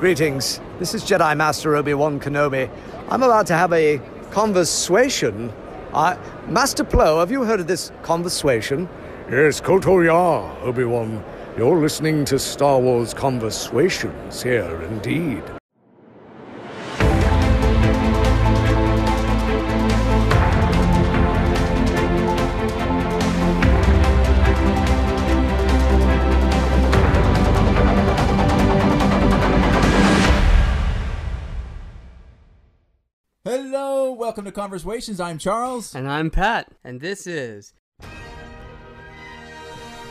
Greetings. This is Jedi Master Obi Wan Kenobi. I'm about to have a conversation. Master Plo, have you heard of this conversation? Yes, Koto Ya, Obi Wan. You're listening to Star Wars Conversations here, indeed. Conversations. I'm Charles. And I'm Pat, and this is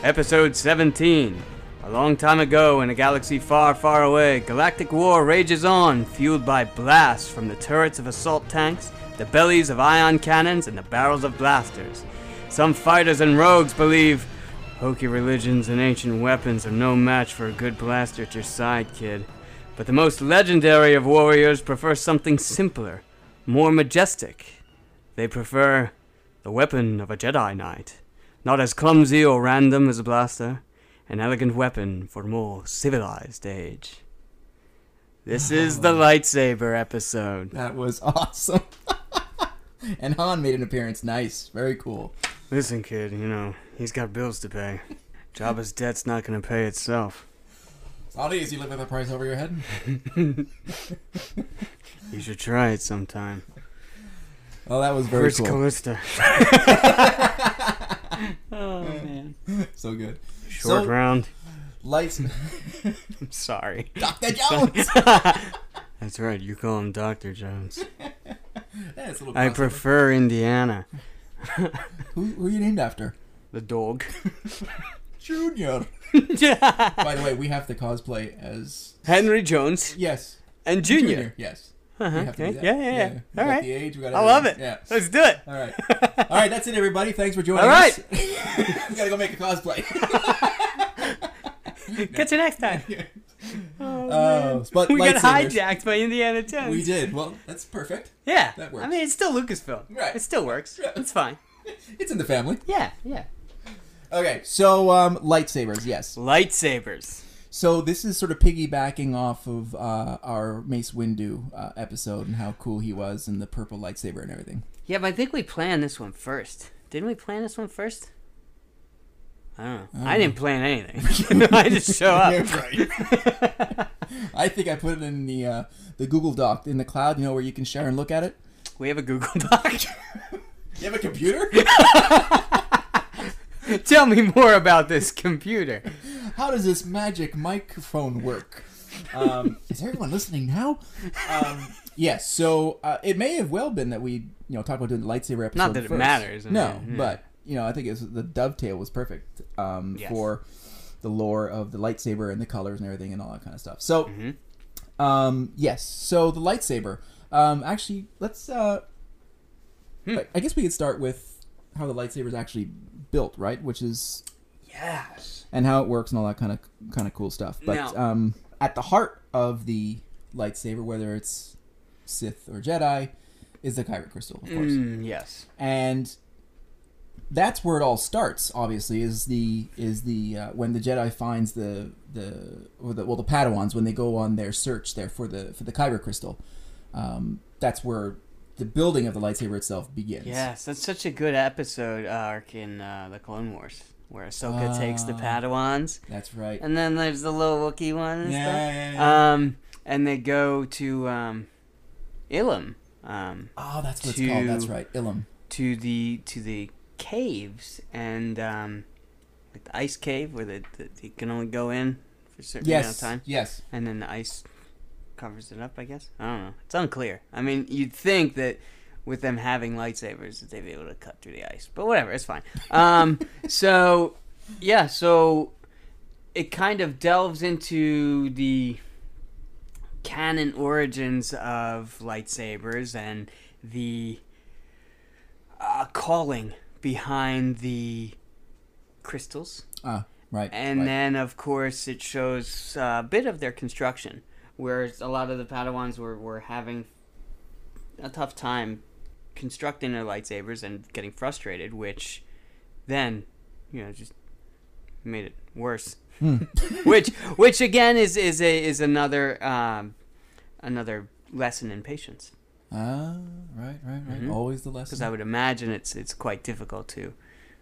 Episode 17. A long time ago, in a galaxy far, far away, galactic war rages on, fueled by blasts from the turrets of assault tanks, the bellies of ion cannons, and the barrels of blasters. Some fighters and rogues believe hokey religions and ancient weapons are no match for a good blaster at your side, kid. But the most legendary of warriors prefer something simpler, more majestic. They prefer the weapon of a Jedi Knight. Not as clumsy or random as a blaster, an elegant weapon for a more civilized age. This oh. is the lightsaber episode. That was awesome. and Han made an appearance. Nice. Very cool. Listen, kid, you know, he's got bills to pay. Jabba's debt's not gonna pay itself. It's not easy living with a price over your head. You should try it sometime. Oh, that was very Where's cool. Callista? oh man. so good. Short So- round. Lights. I'm sorry. Dr. Jones. That's right, you call him Dr. Jones. Yeah, it's I prefer Indiana. Who, who are you named after? The dog. Junior. By the way, we have to cosplay as. Henry Jones Yes. and Junior. Yes. Uh-huh, We have to okay. do that. Yeah, yeah, yeah. We All got right. The age, we got I love it. everything. Yeah. Let's do it. All right. All right, that's it, everybody. Thanks for joining us. All right. us. we gotta go make a cosplay. Catch you next time. Oh, but we got lightsabers. hijacked by Indiana Jones. We did. Well, that's perfect. Yeah. That works. I mean, it's still Lucasfilm. Right. It still works. It's fine. It's in the family. Yeah, yeah. Okay, so um, lightsabers, yes. Lightsabers. So this is sort of piggybacking off of uh, our Mace Windu uh, episode and how cool he was and the purple lightsaber and everything. Yeah, but I think we planned this one first. Didn't we plan this one first? I don't know. I didn't plan anything. I just show up. I think I put it in the uh, the Google Doc in the cloud. You know where you can share and look at it. We have a Google Doc. You have a computer? Tell me more about this computer. How does this magic microphone work? Um, is everyone listening now? Um, yes. So uh, it may have well been that we, you know, talked about doing the lightsaber episode. Not that it matters, I no, yeah. but you know, I think it's, the dovetail was perfect um, Yes. for the lore of the lightsaber and the colors and everything and all that kind of stuff. So, Mm-hmm. um, yes. So the lightsaber. Um, actually, let's. Uh, Hmm. I- I guess we could start with how the lightsaber is actually built, right? Which is Yes. and how it works and all that kind of kind of cool stuff. But Now- um, at the heart of the lightsaber, whether it's Sith or Jedi, is the Kyber crystal, of course, Mm, yes. and that's where it all starts. Obviously, is the is the uh, when the Jedi finds the the or the well the Padawans when they go on their search there for the for the Kyber crystal. Um, that's where the building of the lightsaber itself begins. Yes, that's such a good episode arc in uh, the Clone Wars, where Ahsoka takes the Ah. Padawans, that's right. and then there's the little Wookiee one and Yeah, stuff. yeah, yeah. Um, and they go to um, Ilum, um, oh, that's what it's called. That's right, Ilum. to the to the caves and um, like the ice cave where they, they, they can only go in for a certain amount of Yes, time, yes. and then the ice covers it up. I guess I don't know. It's unclear. I mean, you'd think that with them having lightsabers that they'd be able to cut through the ice, but whatever, it's fine. Um, so yeah, so it kind of delves into the canon origins of lightsabers and the uh, calling behind the crystals. Ah, right. And right. then, of course, it shows a bit of their construction, whereas a lot of the Padawans were, were having a tough time constructing their lightsabers and getting frustrated, which then, you know, just made it worse. which which again is is a is another um, another lesson in patience. Ah, right, right, right. Mhm. Always the lesson. Because I would imagine it's it's quite difficult to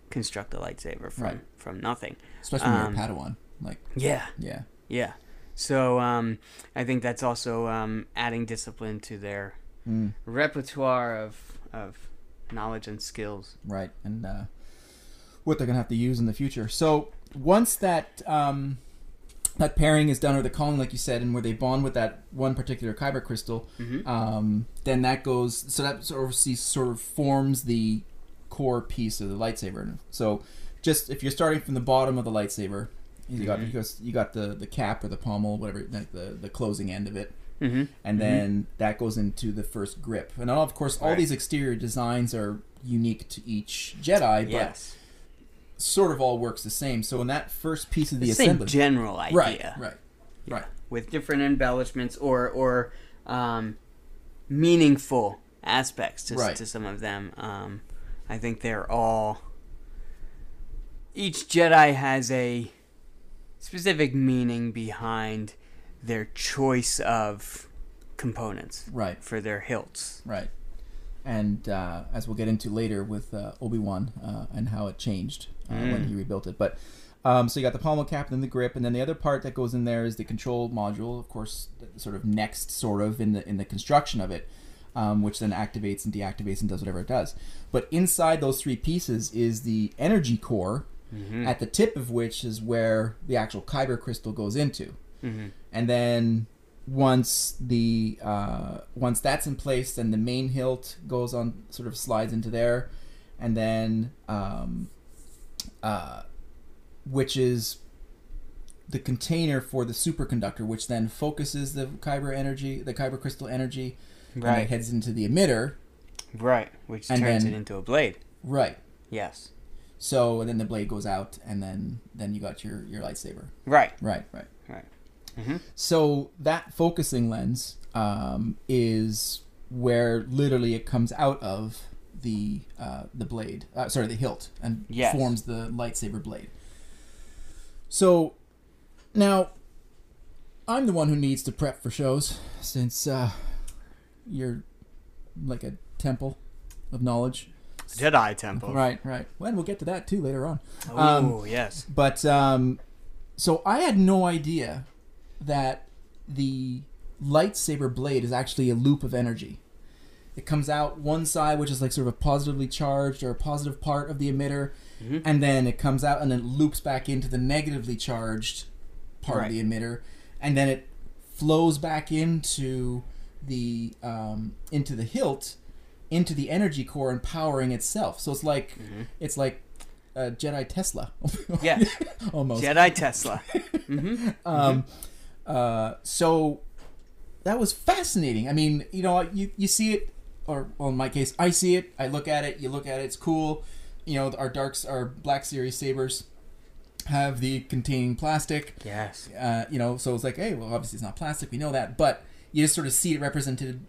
construct a lightsaber from Right. from nothing. Especially when um, you're a Padawan. Like, Yeah, yeah. yeah. So um, I think that's also um, adding discipline to their Mm, repertoire of of knowledge and skills. right. And uh, what they're going to have to use in the future. So once that um, that pairing is done, or the calling, like you said, and where they bond with that one particular kyber crystal, Mhm. um, then that goes. So that sort of sort of forms the core piece of the lightsaber. So just if you're starting from the bottom of the lightsaber, you got Mhm. you got, you got the the cap or the pommel, whatever, the the, the closing end of it. Mm-hmm. and then that goes into the first grip. And all, of course, all Right. these exterior designs are unique to each Jedi, but Yes, sort of all works the same. So in that first piece of the, the same assembly, general idea. right, right, right, with different embellishments or or um, meaningful aspects to, Right. to some of them. Um, I think they're all. Each Jedi has a specific meaning behind their choice of components right, for their hilts. right. And uh, as we'll get into later with uh, Obi Wan uh, and how it changed uh, when Mm. he rebuilt it, but. Um, so you got the pommel cap and then the grip, and then the other part that goes in there is the control module, of course, sort of next, sort of in the in the construction of it, um, which then activates and deactivates and does whatever it does. But inside those three pieces is the energy core, Mm-hmm. at the tip of which is where the actual kyber crystal goes into. Mm-hmm. And then once the uh, once that's in place, then the main hilt goes on, sort of slides into there, and then um, uh, which is the container for the superconductor, which then focuses the kyber energy, the kyber crystal energy, and it Right, heads into the emitter. right, which turns then- it into a blade. Right. Yes, So and then the blade goes out, and then then you got your your lightsaber. right, Right. Right. right. Mm-hmm. So that focusing lens um, is where literally it comes out of the uh, the blade, uh, sorry, the hilt, and Yes. forms the lightsaber blade. So now I'm the one who needs to prep for shows since uh, you're like a temple of knowledge. Jedi Temple. Right, right. Well, we'll get to that too later on. Oh Um, yes. But um, so I had no idea that the lightsaber blade is actually a loop of energy. It comes out one side, which is like sort of a positively charged or a positive part of the emitter, Mhm. and then it comes out and then loops back into the negatively charged part Right. of the emitter, and then it flows back into the um, into the hilt, into the energy core, and powering itself. So it's like Mhm. it's like a Jedi Tesla. Yeah. almost. Jedi Tesla. mm-hmm. Um, uh, so that was fascinating. I mean, you know, you you see it, or well, in my case, I see it. I look at it. You look at it. It's cool. You know, our darks, our Black Series sabers have the containing plastic. Yes. Uh, you know, so it's like, hey, well, obviously it's not plastic. We know that, but you just sort of see it represented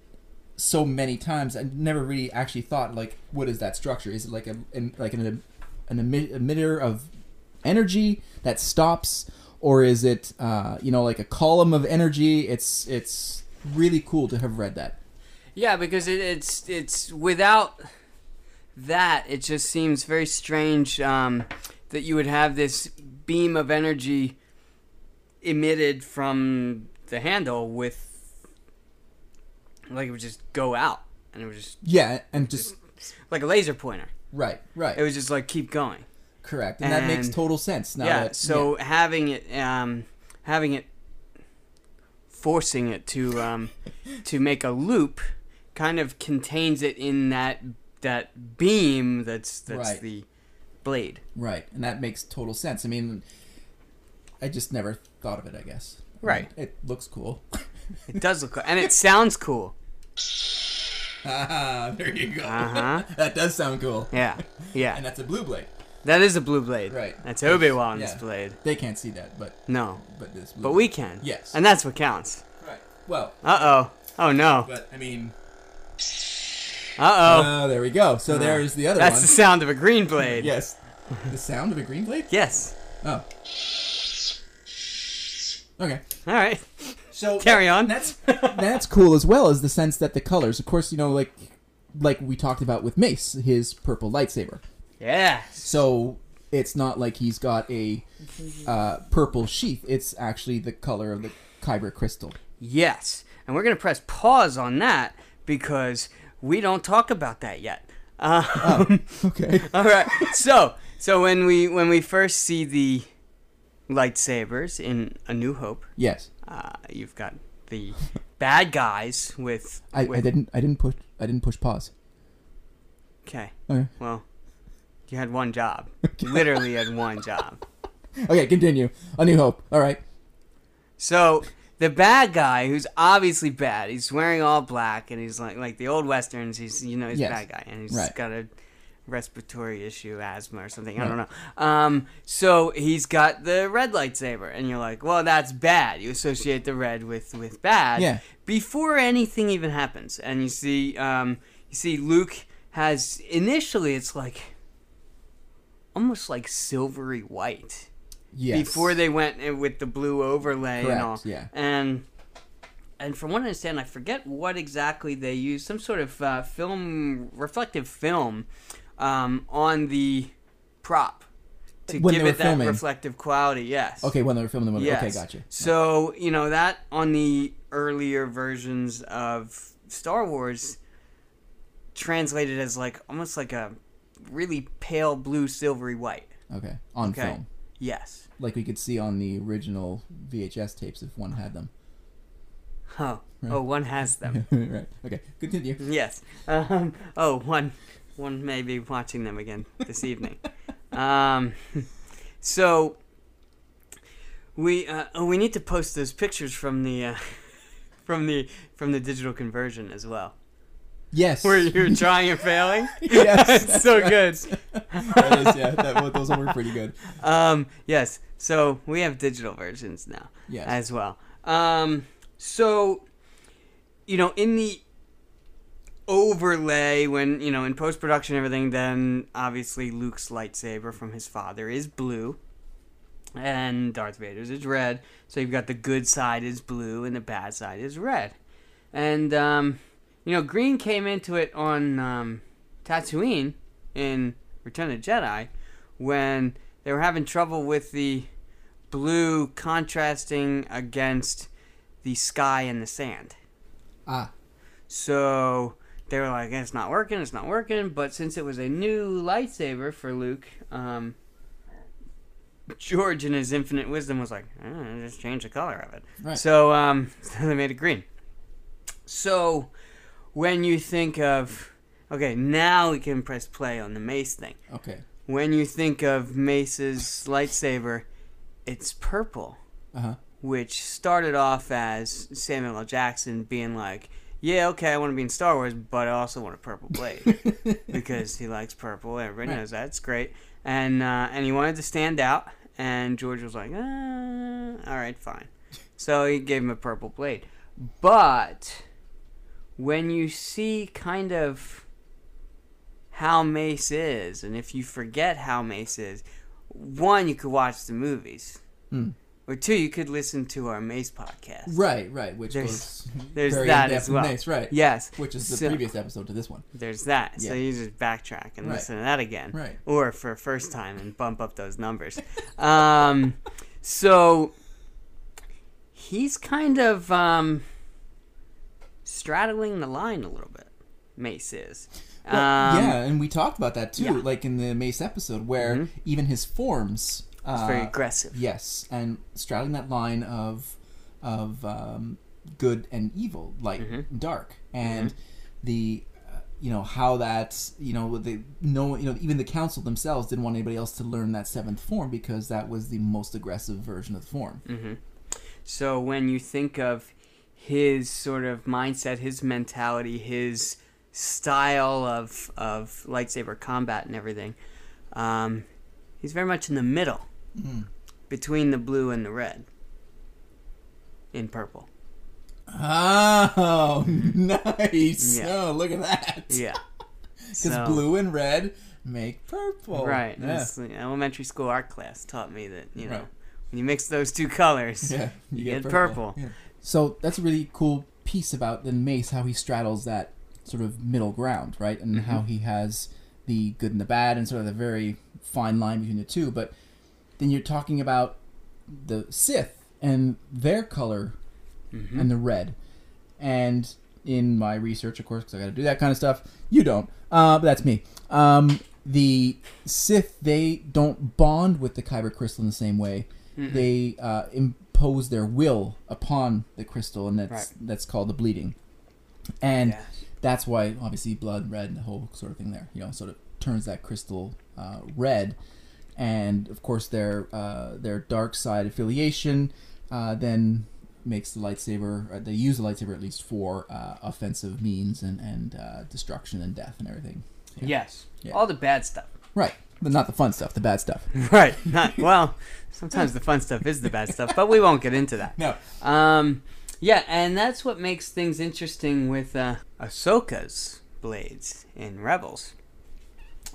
so many times. I never really actually thought like, what is that structure? Is it like a like an an emi- emitter of energy that stops, or is it uh, you know like a column of energy? It's it's really cool to have read that. Yeah, because it, it's it's without that, it just seems very strange um, that you would have this beam of energy emitted from the handle with like it would just go out and it would just Yeah, and just like a laser pointer. right, right, It was just like keep going. correct, and, that makes total sense. Now yeah. that, So having it, um, having it, forcing it to um, to make a loop, kind of contains it in that that beam that's that's Right. the blade. Right, and that makes total sense. I mean, I just never thought of it. I guess. Right. It looks cool. It does look cool, and it sounds cool. Ah, there you go. Uh huh. that does sound cool. Yeah. yeah. And that's a blue blade. That is a blue blade. Right. That's Obi Wan's Yeah. blade. They can't see that, but No, but this. Blue but we can. Yes. And that's what counts. Right. Well, Uh oh. Oh no. but I mean. Uh oh. Oh, there we go. So there's the other That's one. the sound of a green blade. Yes. The sound of a green blade. Yes. Oh. Okay. All right. So Carry on. That's that's cool as well as the sense that the colors, of course, you know, like like we talked about with Mace, his purple lightsaber. Yeah. So it's not like he's got a uh, purple sheath. It's actually the color of the kyber crystal. Yes. And we're going to press pause on that because we don't talk about that yet. Um, Okay. all right. So, so when we when we first see the lightsabers in A New Hope, Yes. Uh, you've got the bad guys with, I, with I didn't I didn't push I didn't push pause. Okay. Okay. Well, you had one job. Literally had one job. Okay, continue. A New Hope. All right. So the bad guy, who's obviously bad, he's wearing all black, and he's like like the old westerns. He's you know he's Yes. a bad guy, and he's Right. got a respiratory issue, asthma or something. I don't know. Um, so he's got the red lightsaber, and you're like, well, that's bad. You associate the red with with bad. Yeah. Before anything even happens, and you see um, you see Luke has initially it's like almost like silvery white Yes. before they went with the blue overlay Correct, and all. yeah. And and from what I understand, I forget what exactly they used. Some sort of uh, film, reflective film, um, on the prop to When give it that filming. reflective quality. Yes. Okay, when they were filming the movie. Yes. Okay, gotcha. So you know that on the earlier versions of Star Wars translated as like almost like a really pale blue silvery white. Okay, on Okay. film, Yes. like we could see on the original VHS tapes if one had them. Oh. Oh, one has them. right. Okay. Continue. Yes. Um, oh, one, one may be watching them again this evening. Um, so we uh, oh, we need to post those pictures from the uh, from the from the digital conversion as well, Yes. where you're trying and failing. Yes, it's so good. that is, yeah. That, those work pretty good. Um, yes. So we have digital versions now Yes. as well. Um, so you know, in the overlay when you know in post production everything, then obviously Luke's lightsaber from his father is blue, and Darth Vader's is red. So you've got the good side is blue and the bad side is red, and um, you know, green came into it on um, Tatooine in Return of the Jedi when they were having trouble with the blue contrasting against the sky and the sand. Ah. So they were like, it's not working, it's not working. But since it was a new lightsaber for Luke, um, George, in his infinite wisdom, was like, eh, just change the color of it. Right. So, um, so they made it green. So when you think of, okay, now we can press play on the mace thing. Okay. When you think of Mace's lightsaber, it's purple Uh huh. which started off as Samuel L. Jackson being like, "Yeah, okay, I want to be in Star Wars, but I also want a purple blade because he likes purple. Everybody Right. knows that. It's great." And uh, and he wanted to stand out, and George was like, uh, "All right, fine." So he gave him a purple blade, but when you see kind of how Mace is, and if you forget how Mace is, one, you could watch the movies. Hmm. Or two, you could listen to our Mace podcast. Right. Right. Which There's- there's that as well. Mace, right. Yes. Which is the So- previous episode to this one. There's that. So you just backtrack and Right. listen to that again. Right. Or for a first time and bump up those numbers. um, so he's kind of um, straddling the line a little bit. Mace is. Well, Um, yeah, and we talked about that too, yeah. like in the Mace episode, where Mhm. even his forms. Uh, It's very aggressive. Yes, and straddling that line of of um, good and evil, light Mhm. and dark, and the uh, you know how that you know they no you know even the council themselves didn't want anybody else to learn that seventh form because that was the most aggressive version of the form. hmm So when you think of his sort of mindset, his mentality, his style of of lightsaber combat and everything, um, he's very much in the middle Mm. between the blue and the red. In purple. Oh, nice! Yeah. Oh, look at that. Yeah. Because So- blue and red make purple. Right. Yeah. Elementary school art class taught me that you know Right. when you mix those two colors, Yeah, you, get, purple. Yeah. So that's a really cool piece about the Mace, how he straddles that sort of middle ground, right? And how he has the good and the bad, and sort of the very fine line between the two. But then you're talking about the Sith and their color and the red. And in my research, of course, because I got to do that kind of stuff, you don't. Uh, but that's me. Um, the Sith, they don't bond with the Kyber crystal in the same way. They uh, impose their will upon the crystal, and that's Right. that's called the bleeding. And Yeah. that's why, obviously, blood red and the whole sort of thing there, you know, sort of turns that crystal uh, red. And of course, their uh, their dark side affiliation uh, then makes the lightsaber. Uh, they use the lightsaber at least for uh, offensive means and and uh, destruction and death and everything. Yes. Yeah. All the bad stuff. Right, but not the fun stuff, the bad stuff. Right. Not well. Sometimes the fun stuff is the bad stuff, but we won't get into that. No, Um, yeah, and that's what makes things interesting with uh, Ahsoka's blades in Rebels.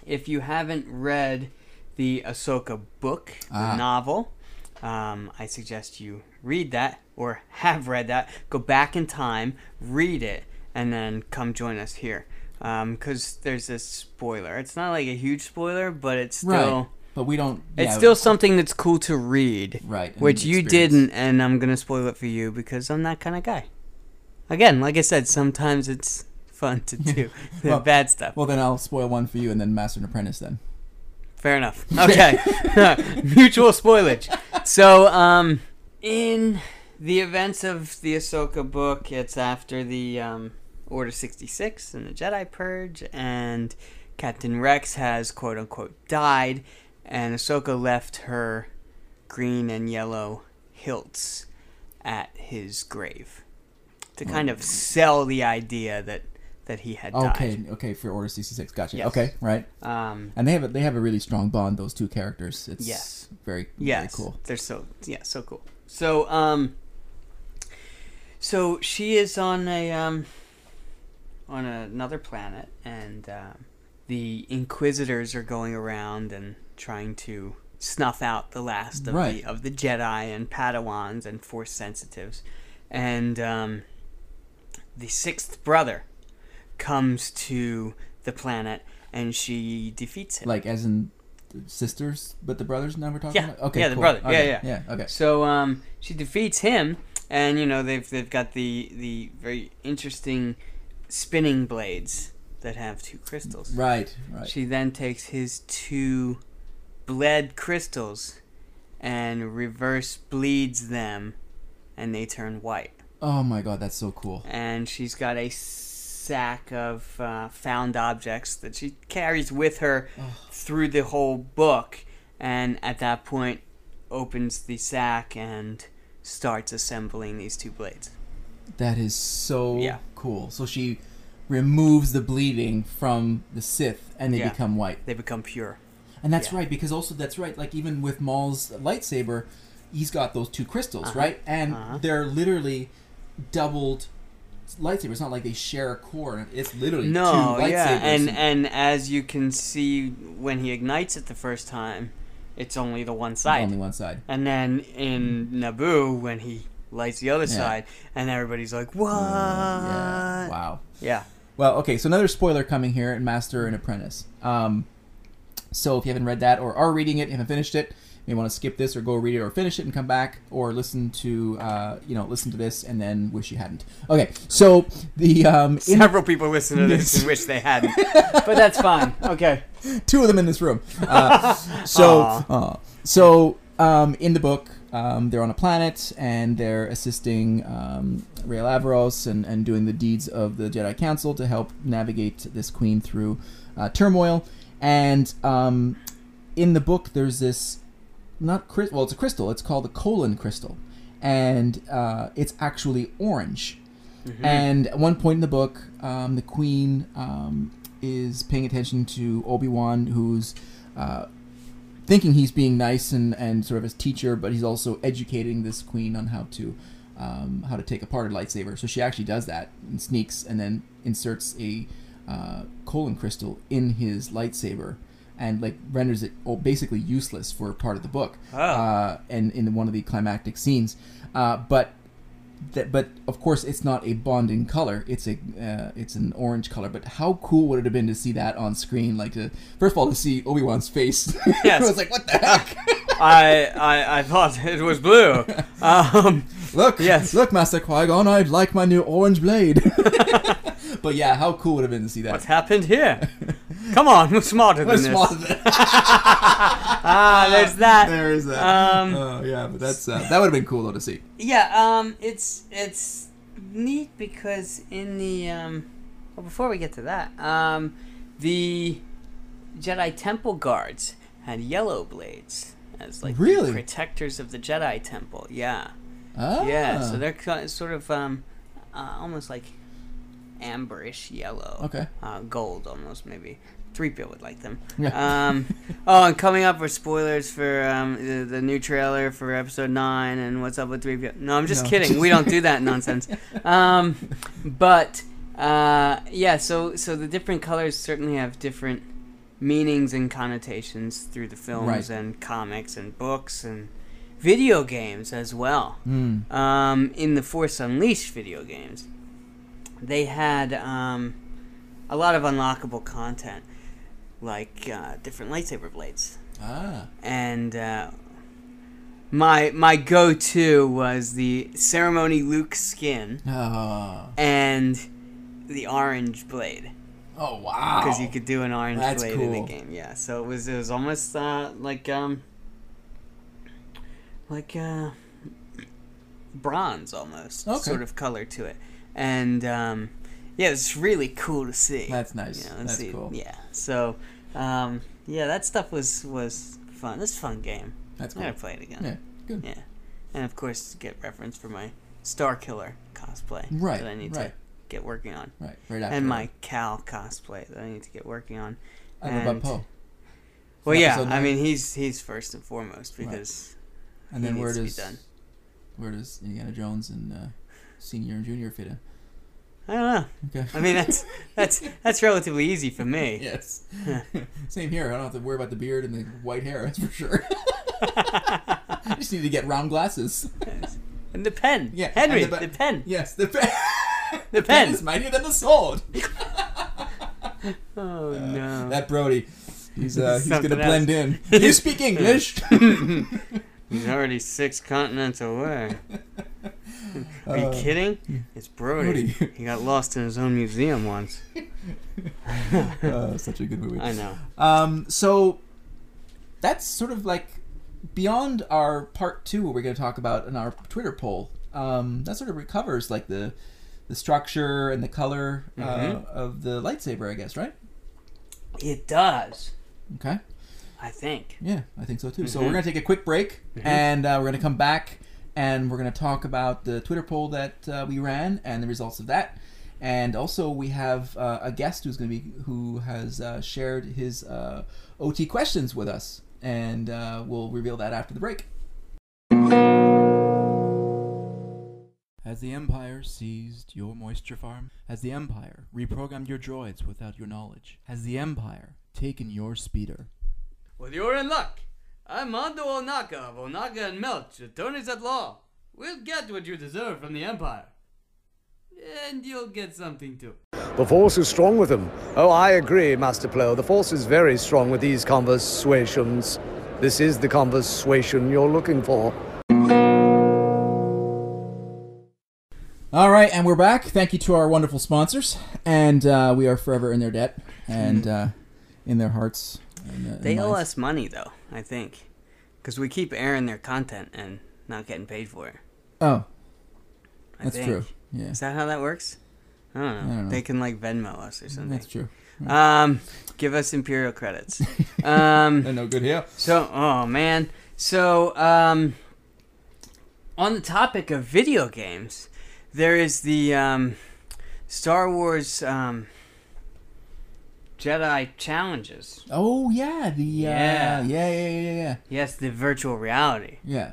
If you haven't read the Ahsoka book, the Ah. novel, um, I suggest you read that or have read that. Go back in time, read it, and then come join us here. Because there's a spoiler. It's not like a huge spoiler, but it's still right, but we don't. it's still something that's cool to read. Right, Which you didn't, and I'm gonna spoil it for you because I'm that kind of guy. Again, like I said, sometimes it's fun to do the Well- bad stuff. Well, then I'll spoil one for you, and then Master and Apprentice. Then Fair enough. Okay. Mutual spoilage. So, um, in the events of the Ahsoka book, it's after the um, Order 66 and the Jedi Purge, and Captain Rex has quote unquote died, and Ahsoka left her green and yellow hilts at his grave to kind of sell the idea that that he had died. okay, okay, for Order sixty six, gotcha. Yes. Okay, right. Um, And they have a, they have a really strong bond. Those two characters. It's Yes. very Yes, very cool. They're so yeah, so cool. So um, so she is on a um, on another planet, and um, the Inquisitors are going around and trying to snuff out the last of Right. the of the Jedi and Padawans and Force sensitives, and um, the sixth brother comes to the planet, and she defeats him. Like as in sisters, but the brothers now we're talking Yeah. about. Okay, Yeah, the cool. brother. Yeah, yeah. yeah. Okay. So um, she defeats him, and you know they've they've got the the very interesting spinning blades that have two crystals. Right, right. She then takes his two bled crystals and reverse bleeds them, and they turn white. oh my god, that's so cool. And she's got a sack of uh, found objects that she carries with her through the whole book, and at that point opens the sack and starts assembling these two blades. That is so Yeah. cool. So she removes the bleeding from the Sith, and they Yeah. become white. They become pure. And that's Yeah. right because also that's right. Like even with Maul's lightsaber, he's got those two crystals, Uh-huh. right? And Uh-huh. they're literally doubled lightsabers. It's not like they share a core. It's literally No, two lightsabers. yeah, and and as you can see when he ignites it the first time, it's only the one side. only one side. And then in Naboo, when he lights the other Yeah. side, and everybody's like, "What?" Yeah. Wow. Yeah. Well, okay, so another spoiler coming here in Master and Apprentice. Um, so if you haven't read that or are reading it, haven't finished it, you may want to skip this or go read it or finish it and come back or listen to uh, you know listen to this and then wish you hadn't. Okay, so the um, in, Several people listen to this and wish they hadn't, but that's fine. Okay. two of them in this room. Uh, so uh, so um, in the book, um, they're on a planet and they're assisting um, Rael Averross and, and doing the deeds of the Jedi Council to help navigate this queen through uh, turmoil. And um, in the book, there's this not cry- well, it's a crystal. It's called the kohlen crystal, and uh, it's actually orange. And at one point in the book, um, the queen um, is paying attention to Obi Wan, who's uh, thinking he's being nice and, and sort of his teacher, but he's also educating this queen on how to um, how to take apart a lightsaber. So she actually does that and sneaks and then inserts a uh, kohlen crystal in his lightsaber and like renders it basically useless for part of the book. Oh. Uh, and in one of the climactic scenes, uh, but that, but of course it's not a bonding color. It's a uh, it's an orange color. But how cool would it have been to see that on screen? Like to first of all to see Obi Wan's face. Yes. I was like, what the heck? I, I I thought it was blue. Um, look, Yes. look, Master Qui Gon, I like my new orange blade. but yeah, how cool would it have been to see that? what's happened here? Come on, we're smarter than What a this. thing. Ah, there's that. there is that. Um, oh yeah, but that's uh, that would have been cool though to see. Yeah, um, it's it's neat because in the um, well, before we get to that, um, the Jedi Temple guards had yellow blades as like Really? protectors of the Jedi Temple. Yeah, Ah. yeah. So they're sort of um, uh, almost like amberish yellow. Okay. Uh, gold almost maybe. Three PO would like them. Yeah. Um, oh, and coming up for spoilers for um, the, the new trailer for episode nine and what's up with three PO. No, I'm just No. kidding. We don't do that nonsense. Um, but uh, yeah, so so the different colors certainly have different meanings and connotations through the films Right. and comics and books and video games as well Mm. um, in the Force Unleashed video games, they had um, a lot of unlockable content, like uh, different lightsaber blades. Ah. And uh, my my go-to was the ceremony Luke skin Oh. and the orange blade Oh wow. because you could do an orange That's blade in the game. Yeah, so it was it was almost uh, like um like uh bronze almost Okay. sort of color to it, and um, yeah, it's really cool to see. That's nice. You know, That's see- cool. Yeah, so um, yeah, that stuff was was fun. This a fun game. That's I'm cool. gonna play it again. Yeah. Good. Yeah, and of course get reference for my Starkiller cosplay Right, that I need right. to get working on Right. Right after. and my Cal cosplay that I need to get working on. Don't about Poe. Well, yeah, episode I mean he's he's first and foremost because And he then where does where does Indiana Jones and uh, senior and junior fit in? I don't know. Okay. I mean that's that's that's relatively easy for me. yes. Same here. I don't have to worry about the beard and the white hair. That's for sure. I just need to get round glasses. And the pen, Yeah, Henry, the the, pen, Yes, the pen. the pen. is mightier than the sword. Oh no. That Brody. He's uh, he's gonna Something blend in. Can you speak English? He's already six continents away. Are you Uh, kidding? It's Brody. Brody. he got lost in his own museum once. uh, such a good movie. I know. Um, so that's sort of like beyond our part two, what we're going to talk about in our Twitter poll. Um, that sort of recovers like the the structure and the color uh, Mhm. of the lightsaber, I guess, right? It does. Okay. I think. Yeah, I think so too. So Mhm. we're gonna take a quick break, Mhm. and uh, we're gonna come back, and we're gonna talk about the Twitter poll that uh, we ran and the results of that, and also we have uh, a guest who's gonna be who has uh, shared his uh, OT questions with us, and uh, we'll reveal that after the break. Has the Empire seized your moisture farm? Has the Empire reprogrammed your droids without your knowledge? Has the Empire taken your speeder? Well, you're in luck. I'm Mondo Onaka of Onaka and Melch, attorneys at law. We'll get what you deserve from the Empire. And you'll get something too. The Force is strong with them. Oh, I agree, Master Plo. The Force is very strong with these conversations. This is the conversation you're looking for. All right, and we're back. Thank you to our wonderful sponsors, and uh, we are forever in their debt and uh, in their hearts. And, uh, They owe us money, though, I think. Because we keep airing their content and not getting paid for it. Oh, I that's think. true. Yeah, Is that how that works? I don't know. don't know. They can, like, Venmo us or something. that's true. Um, give us Imperial credits. um, no good here. So, oh man. So, um, on the topic of video games, there is the um, Star Wars um, Jedi challenges. Oh yeah, the Yeah. Uh, yeah, yeah, yeah, yeah, Yes, the virtual reality. yeah.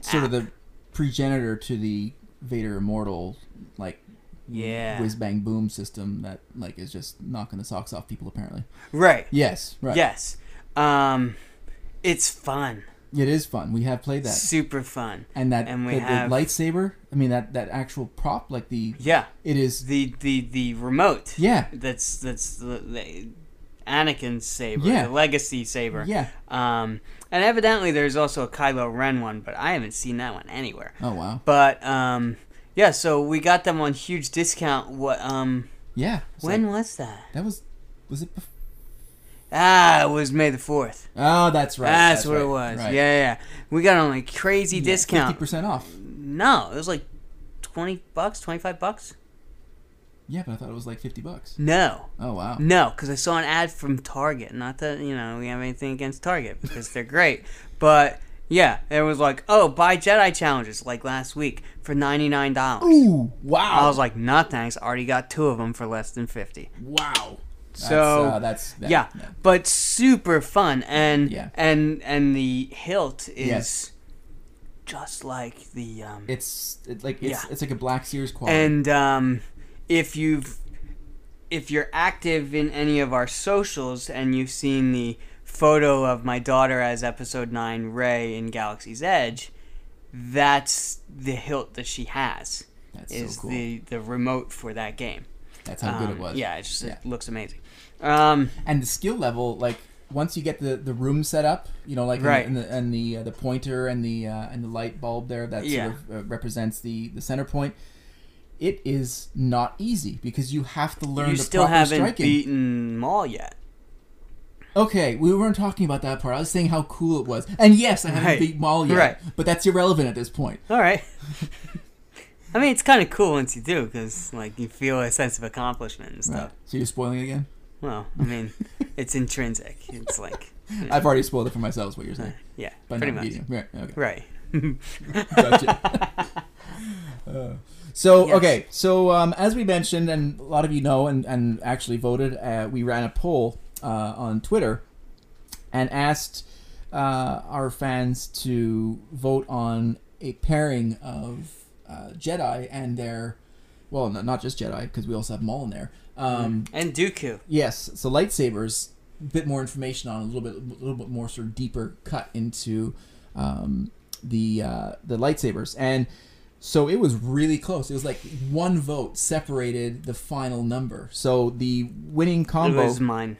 Sort of the progenitor to the Vader Immortal, like Yeah. whiz bang boom system that like is just knocking the socks off people. Apparently. Right. Yes. Right. Yes. Um, it's fun, It is fun. We have played that, super fun. and that and we the, have- the lightsaber. I mean that that actual prop, like the Yeah, it is. the the the remote. Yeah, That's that's the, the Anakin's saber, Yeah. the legacy saber. yeah. Um, and evidently there's also a Kylo Ren one, but I haven't seen that one anywhere. Oh wow. But um, yeah, so we got them on huge discount. What um, Yeah. When like- was that? that was was it? Bef- Ah, it was May the fourth. oh, that's right. That's, what right, it was. right. Yeah, yeah, yeah. We got on like crazy Fifty discount. percent off. No, it was like twenty bucks, twenty five bucks. Yeah, but I thought it was like fifty bucks. No, Oh wow. no, because I saw an ad from Target. Not that you know we have anything against Target because they're great, but yeah, it was like, oh, buy Jedi challenges like last week for ninety nine dollars. Ooh, wow. I was like, nah, thanks. I Already got two of them for less than fifty. wow. That's, So uh, that's that- yeah, but super fun, and Yeah. and and the hilt is Yes. just like the um, It's it, like it's Yeah. it's like a Black Series quality. and um, if you've if you're active in any of our socials and you've seen the photo of my daughter as episode 9 Rey in galaxy's edge that's the hilt that she has that's is so cool. the the remote for that game that's how good Um, it was. yeah it just Yeah. it looks amazing um and the skill level like once you get the the room set up you know like Right. and the and the, uh, the pointer and the uh, and the light bulb there that Yeah. sort of uh, represents the the center point it is not easy because you have to learn you the still proper haven't striking beaten Maul yet okay we weren't talking about that part i was saying how cool it was and yes i haven't Right. beat maul yet Right. but that's irrelevant at this point all right I mean, it's kind of cool once you do, because like you feel a sense of accomplishment and stuff. right. so you're spoiling it again Well, I mean, it's intrinsic. It's like, i've already spoiled it for myself is what you're saying yeah, by pretty much. right okay Right. Gotcha. Uh, so Yes. okay, so um, as we mentioned, and a lot of you know, and, and actually voted, uh, we ran a poll uh, on Twitter and asked uh, our fans to vote on a pairing of uh, Jedi and their, well, no, not just Jedi because we also have Maul in there. Um, and Dooku. Yes, so lightsabers. A bit more information on a little bit, a little bit more sort of deeper cut into um, the uh, the lightsabers, and so it was really close. It was like one vote separated the final number. So the winning combo It was mine.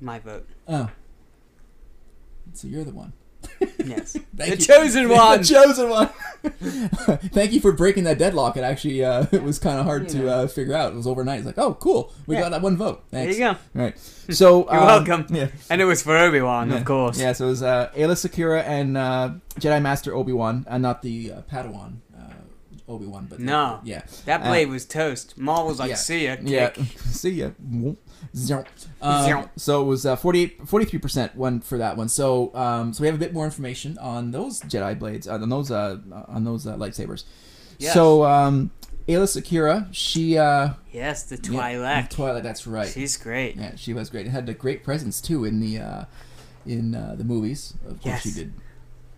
My vote. oh, so you're the one. Yes. Thank the you. chosen one. the chosen one. Thank you for breaking that deadlock. It actually uh, it was kind of hard to uh, figure out. It was overnight. It's like, oh, cool, we Yeah. got that one vote. there you go. All right. So You're um, welcome. Yeah. And it was for Obi Wan, Yeah. of course. Yeah, so it was uh, Aayla Secura and uh, Jedi Master Obi Wan, and not the uh, Padawan uh, Obi Wan, but No. yeah, That Uh, blade was toast. Maul was like, yeah. see ya. yeah. See ya. Um, so it was uh, 43 percent one for that one. So um, so we have a bit more information on those Jedi blades, uh, on those uh, on those uh, lightsabers. Yes. So um, Aayla Secura, she uh, Yes, the yeah, Twi'lek. Twilight, that's right. She's great. Yeah, she was great. It had a great presence too in the uh, in uh, the movies. Of course, Yes. she did.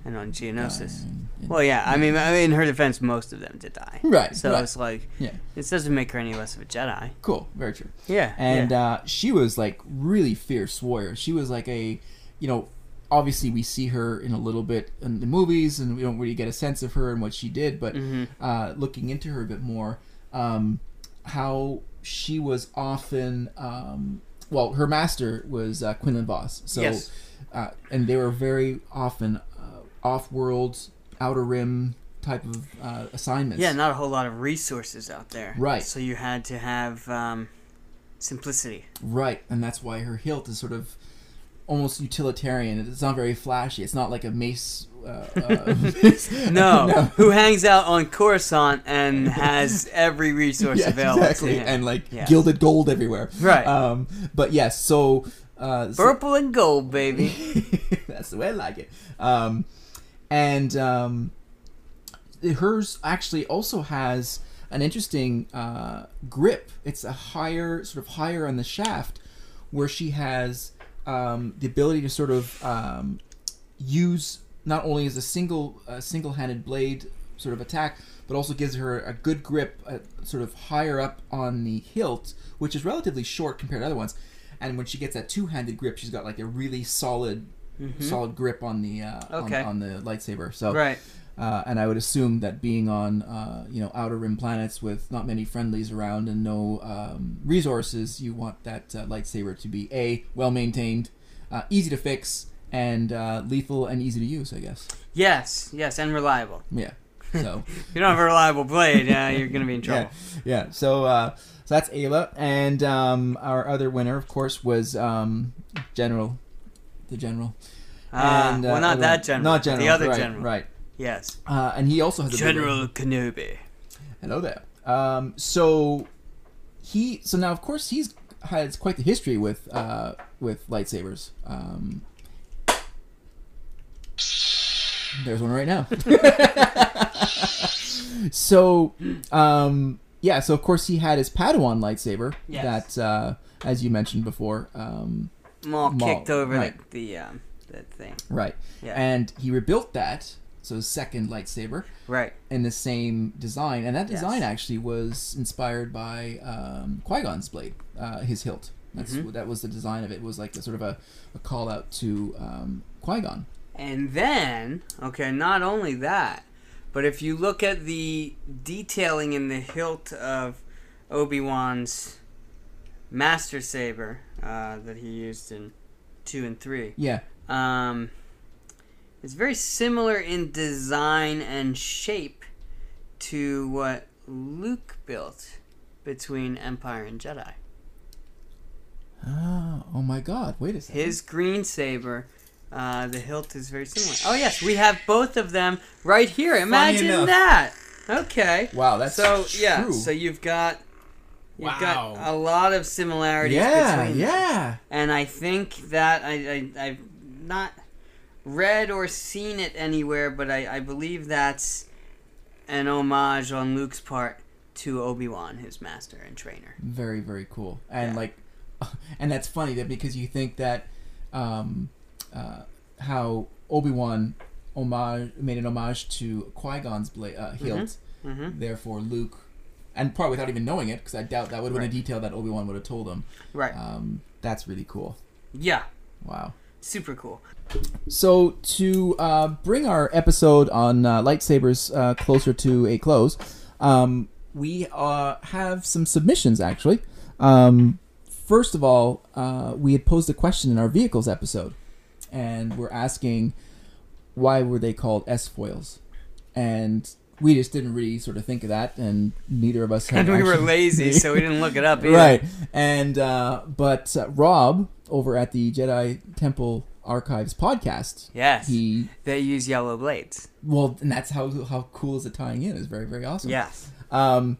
And on Geonosis. well, yeah. I mean, I mean, in her defense, most of them did die. Right, So right. it's like, Yeah. this doesn't make her any less of a Jedi. Cool, very true. Yeah. And yeah. uh, she was like really fierce warrior. She was like a, you know, obviously we see her in a little bit in the movies, and we don't really get a sense of her and what she did. But Mm-hmm. uh, looking into her a bit more, um, how she was often, um, well, her master was uh, Quinlan Vos. So, Yes. uh, and they were very often uh, off-world, outer rim type of uh, assignments. yeah, not a whole lot of resources out there. Right. So you had to have um, simplicity. Right, and that's why her hilt is sort of almost utilitarian. It's not very flashy. It's not like a mace. Uh, uh, No, No. who hangs out on Coruscant and has every resource yeah, available exactly, to him. and like Yeah. gilded gold everywhere. Right. Um, but yes, so, uh, so- Purple and gold, baby. that's the way I like it. Um, and um, hers actually also has an interesting uh, grip. It's a higher, sort of higher on the shaft, where she has um, the ability to sort of um, use not only as a single uh, single-handed blade sort of attack, but also gives her a good grip, uh, sort of higher up on the hilt, which is relatively short compared to other ones. and when she gets that two-handed grip, she's got like a really solid, solid grip on the uh, Mm-hmm. Okay. on, on the lightsaber. So Right. Uh, and I would assume that being on, uh, you know, outer rim planets with not many friendlies around and no um, resources, you want that uh, lightsaber to be a well maintained, uh, easy to fix, and uh, lethal and easy to use. I guess. Yes, yes, and reliable. Yeah. So. If you don't have a reliable blade, yeah, you're gonna be in trouble. Yeah, yeah. So, uh, so that's Aayla, and um, our other winner, of course, was um, General, the General. Ah, And, uh, well, not that general. not General, The other right, general. right? Yes. Uh, and he also has a General Kenobi. Hello there. Um, so he, so now of course he's has quite the history with uh, with lightsabers. Um, there's one right now. so, um, yeah. So of course he had his Padawan lightsaber Yes. that, uh, as you mentioned before, um, Maul, Maul, kicked over right. the, the um, that thing. right, Yeah. and he rebuilt that. So his second lightsaber. Right. in the same design, and that Yes. design actually was inspired by um, Qui Gon's blade, uh, his hilt. That's Mm-hmm. that was the design of it. it was like a sort of a, a call out to um, Qui Gon. And then, okay, not only that, but if you look at the detailing in the hilt of Obi Wan's Master Saber uh, that he used in two and three, Yeah, um, it's very similar in design and shape to what Luke built between Empire and Jedi. Oh, oh my God! Wait a second. His green saber, uh, the hilt is very similar. Oh yes, we have both of them right here. Imagine that. Okay. wow, that's so yeah. So you've got you've Wow. got a lot of similarities yeah, between them. yeah. And I think that I, I I've not read or seen it anywhere, but I, I believe that's an homage on Luke's part to Obi Wan, his master and trainer. Very very cool. And Yeah. like, and that's funny that because you think that um, uh, how Obi Wan homage made an homage to Qui Gon's bla- uh, hilt. Mm-hmm. Therefore, Luke, and probably without even knowing it, because I doubt that would have been a detail that Obi Wan would have told him. Right. Um, that's really cool. yeah. Wow. Super cool. So to uh, bring our episode on uh, lightsabers uh, closer to a close, um, we uh, have some submissions actually. Um, first of all, uh, we had posed a question in our vehicles episode, and we're asking why were they called S foils, and we just didn't really sort of think of that, and neither of us. Had And we were lazy, so we didn't look it up either. right and uh, but uh, rob over at the jedi temple archives podcast Yes. he They use yellow blades. well and that's how how cool is it tying in is very very awesome Yes. um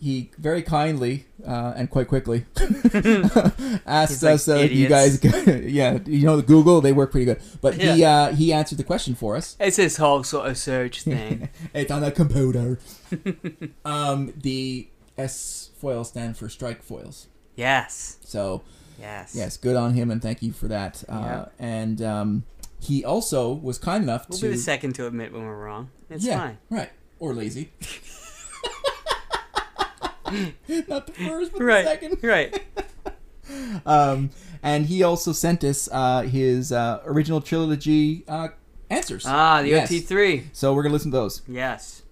he very kindly uh, and quite quickly asked like, us uh, you guys yeah you know the google they work pretty good but he uh, he answered the question for us It's this whole sort of search thing. it's on a computer um the s foils stand for strike foils yes. so Yes. Yes, good on him, and thank you for that. Uh, Yeah. And um, he also was kind enough We'll to. be the second to admit when we're wrong. It's yeah, fine. right. Or lazy. Not the first, but Right. the second. Right. Um, and he also sent us uh, his uh, original trilogy uh, answers. Ah, the Yes. OT3. So we're gonna listen to those. Yes.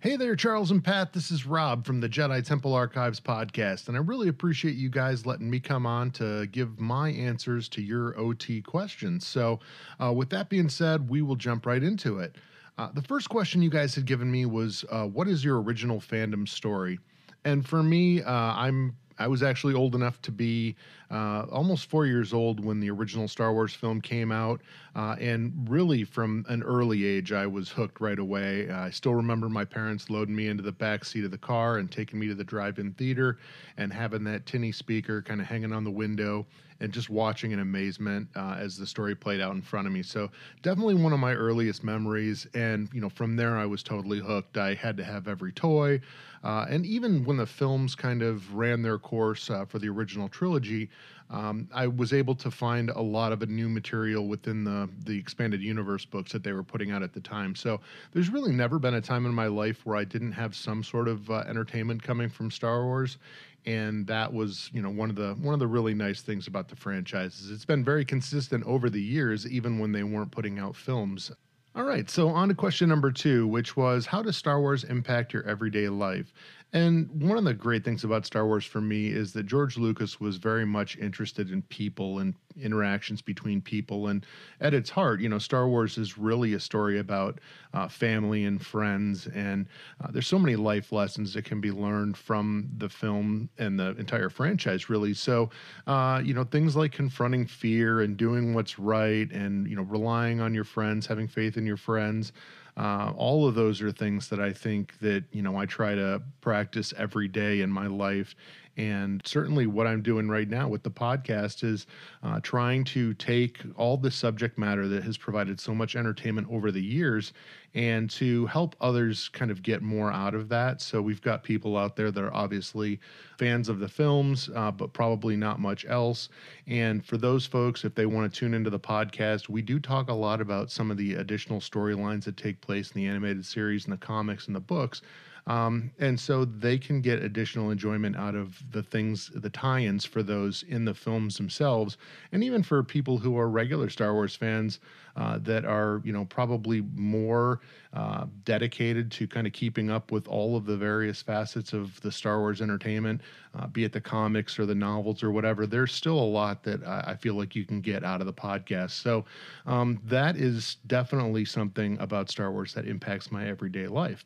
Hey there, Charles and Pat. This is Rob from the Jedi Temple Archives podcast, and I really appreciate you guys letting me come on to give my answers to your OT questions. So, uh, with that being said, we will jump right into it. Uh, the first question you guys had given me was, uh, "What is your original fandom story?" And for me, uh, I'm I was actually old enough to be uh, almost four years old when the original Star Wars film came out, uh, and really from an early age, I was hooked right away. I still remember my parents loading me into the back seat of the car and taking me to the drive-in theater, and having that tinny speaker kind of hanging on the window, and just watching in amazement uh, as the story played out in front of me. So definitely one of my earliest memories, and you know from there I was totally hooked. I had to have every toy. Uh, and even when the films kind of ran their course uh, for the original trilogy, um, I was able to find a lot of new material within the the expanded universe books that they were putting out at the time. So there's really never been a time in my life where I didn't have some sort of uh, entertainment coming from Star Wars, and that was you know one of the one of the really nice things about the franchise is it's been very consistent over the years, even when they weren't putting out films. All right, so on to question number two, which was how does Star Wars impact your everyday life? And one of the great things about Star Wars for me is that George Lucas was very much interested in people and interactions between people. And at its heart, you know, Star Wars is really a story about uh, family and friends. And uh, there's so many life lessons that can be learned from the film and the entire franchise, really. So, uh, you know, things like confronting fear and doing what's right and, you know, relying on your friends, having faith in your friends. Uh, all of those are things that I think that you know I try to practice every day in my life, and certainly what I'm doing right now with the podcast is uh, trying to take all the subject matter that has provided so much entertainment over the years and to help others kind of get more out of that. So we've got people out there that are obviously fans of the films, uh, but probably not much else. And for those folks, if they want to tune into the podcast, we do talk a lot about some of the additional storylines that take place in the animated series and the comics and the books. Um, and so they can get additional enjoyment out of the things, the tie ins for those in the films themselves. And even for people who are regular Star Wars fans uh, that are, you know, probably more uh, dedicated to kind of keeping up with all of the various facets of the Star Wars entertainment, uh, be it the comics or the novels or whatever, there's still a lot that I feel like you can get out of the podcast. So um, that is definitely something about Star Wars that impacts my everyday life.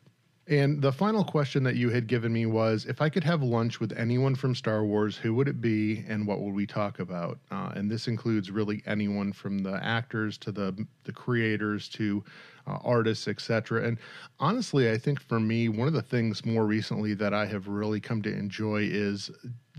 And the final question that you had given me was if I could have lunch with anyone from Star Wars, who would it be and what would we talk about? Uh, and this includes really anyone from the actors to the, the creators to uh, artists, etc. And honestly, I think for me, one of the things more recently that I have really come to enjoy is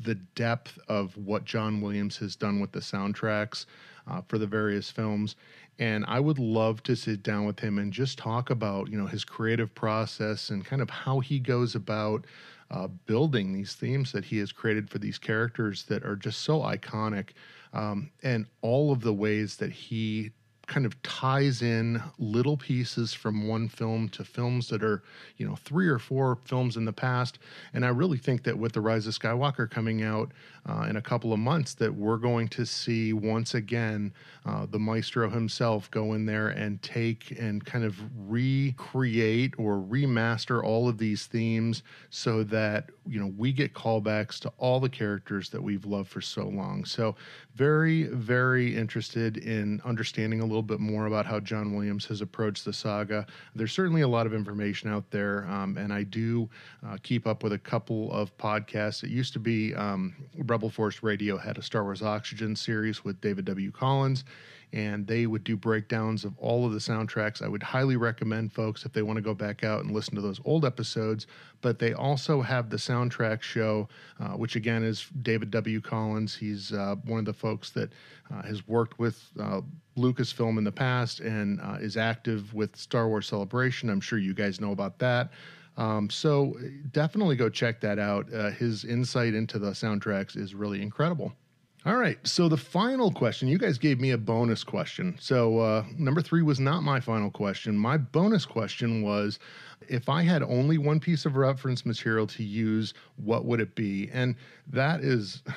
the depth of what John Williams has done with the soundtracks uh, for the various films and I would love to sit down with him and just talk about you know his creative process and kind of how he goes about uh, building these themes that he has created for these characters that are just so iconic, um, and all of the ways that he kind of ties in little pieces from one film to films that are, you know, three or four films in the past. And I really think that with The Rise of Skywalker coming out uh, in a couple of months, that we're going to see once again uh, the maestro himself go in there and take and kind of recreate or remaster all of these themes so that, you know, we get callbacks to all the characters that we've loved for so long. So, very, very interested in understanding a little bit more about how John Williams has approached the saga. There's certainly a lot of information out there, um, and I do uh, keep up with a couple of podcasts. It used to be um, Rebel Force Radio had a Star Wars Oxygen series with David W. Collins and they would do breakdowns of all of the soundtracks. I would highly recommend folks if they want to go back out and listen to those old episodes. But they also have the soundtrack show, uh, which again is David W. Collins. He's uh, one of the folks that uh, has worked with uh, Lucasfilm in the past and uh, is active with Star Wars Celebration. I'm sure you guys know about that. Um, so definitely go check that out. Uh, his insight into the soundtracks is really incredible. All right. So the final question, you guys gave me a bonus question. So uh, number three was not my final question. My bonus question was if I had only one piece of reference material to use, what would it be? And that is.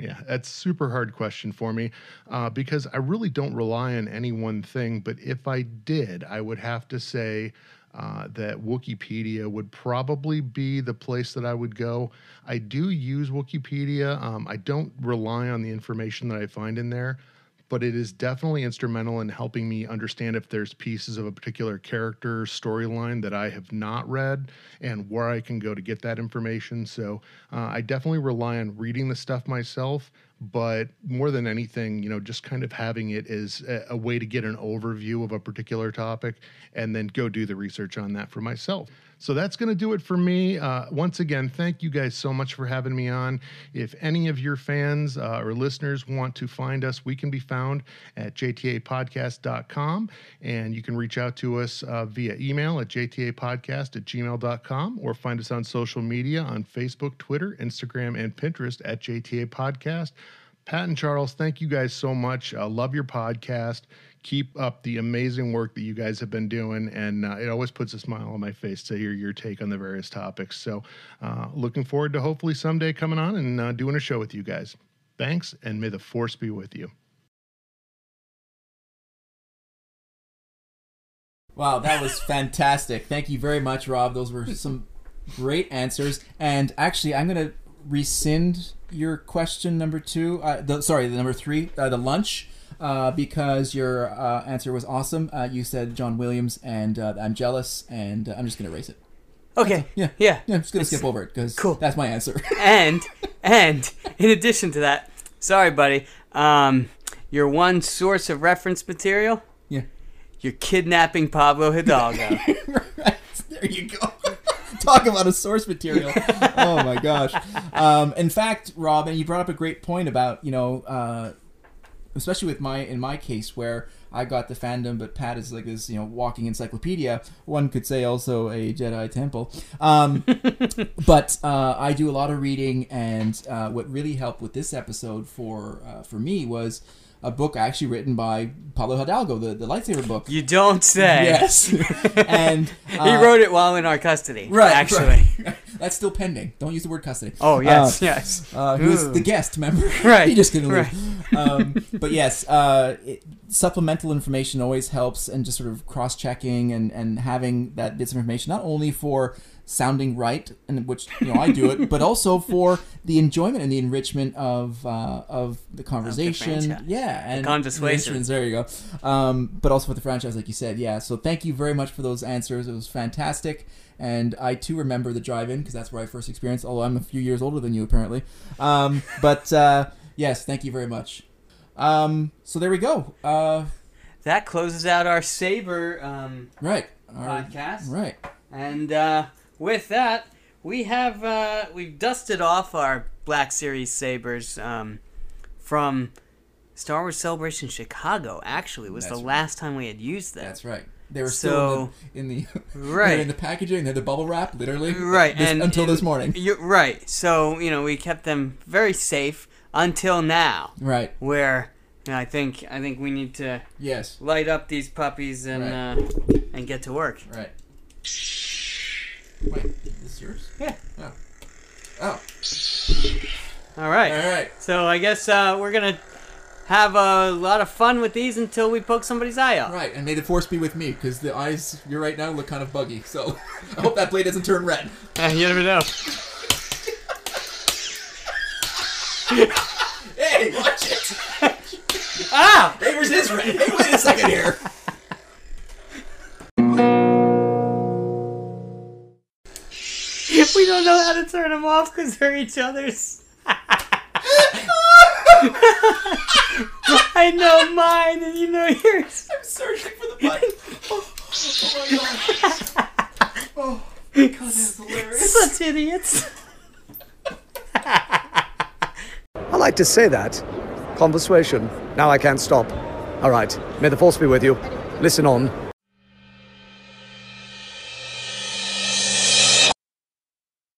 yeah, that's super hard question for me uh, because I really don't rely on any one thing. But if I did, I would have to say uh, that Wikipedia would probably be the place that I would go. I do use Wikipedia. Um, I don't rely on the information that I find in there, but it is definitely instrumental in helping me understand if there's pieces of a particular character storyline that I have not read and where I can go to get that information. So uh, I definitely rely on reading the stuff myself, but more than anything, you know, just kind of having it as a, a way to get an overview of a particular topic and then go do the research on that for myself. So that's going to do it for me. Uh, once again, thank you guys so much for having me on. If any of your fans uh, or listeners want to find us, we can be found at jtapodcast.com and you can reach out to us uh, via email at jtapodcast at gmail.com or find us on social media on Facebook, Twitter, Instagram, and Pinterest at JTA Podcast. Pat and Charles, thank you guys so much. I love your podcast keep up the amazing work that you guys have been doing. And uh, it always puts a smile on my face to hear your take on the various topics. So, uh, looking forward to hopefully someday coming on and uh, doing a show with you guys. Thanks, and may the force be with you. Wow, that was fantastic. Thank you very much, Rob. Those were some great answers. And actually, I'm going to rescind your question number two. Uh, the, sorry, the number three, uh, the lunch uh, because your uh, answer was awesome. Uh, you said John Williams, and uh, I'm jealous, and uh, I'm just gonna erase it. Okay. Yeah, Yeah. yeah. I'm just gonna It's- skip over it because Cool. that's my answer. and and in addition to that, sorry, buddy. Um, your one source of reference material, yeah. you're kidnapping Pablo Hidalgo. right. There you go. Talk about a source material. Oh my gosh. Um, in fact, Robin, you brought up a great point about you know, uh, especially with my in my case where I got the fandom, but Pat is like this you know walking encyclopedia. One could say also a Jedi temple. Um, but uh, I do a lot of reading, and uh, what really helped with this episode for uh, for me was. A book actually written by Pablo Hidalgo, the, the lightsaber book. you don't say. Yes, and He uh, wrote it while in our custody. Right, Actually. right. That's still pending. Don't use the word custody. Oh yes, Uh, yes. Uh, he was Ooh. the guest, member? Right, he just couldn't right. leave. Um, but yes, uh, it, supplemental information always helps, and just sort of cross-checking and, and having that bits of information not only for sounding right, and which you know I do it, but also for the enjoyment and the enrichment of uh, of the conversation. franchise. yeah, and the instruments, There you go. Um, but also for the franchise, like you said, yeah. So thank you very much for those answers. It was fantastic. And I too remember the drive-in because that's where I first experienced. Although I'm a few years older than you, apparently. Um, but uh, yes, thank you very much. Um, so there we go. Uh, That closes out our Saber um, right. Our- podcast. Right. And uh, with that, we have uh, we've dusted off our Black Series sabers um, from Star Wars Celebration Chicago. Actually, was That's the right. last time we had used them. That's right. They were So- still in the, in the Right. in the packaging. They had the bubble wrap, literally. Right, this- and until and this morning. Right. So you know we kept them very safe until now, Right. where you know, I think I think we need to Yes. light up these puppies and Right. uh, and get to work. Right. Wait, is this yours? Yeah. Oh. Oh. All right. All right. So I guess uh, we're gonna have a lot of fun with these until we poke somebody's eye out. Right, and may the force be with me because the eyes you're right now look kind of buggy. So I hope that blade doesn't turn red. Uh, you never know. Hey, watch it! Ah! Yours is red. Hey, wait a second here. We don't know how to turn them off because they're each other's. I know mine and you know yours. I'm searching for the button. Oh, oh, oh, oh my god. Oh, god, that's hilarious. Such idiots. I like to say that. Conversation. Now I can't stop. All right. May the force be with you. Listen on.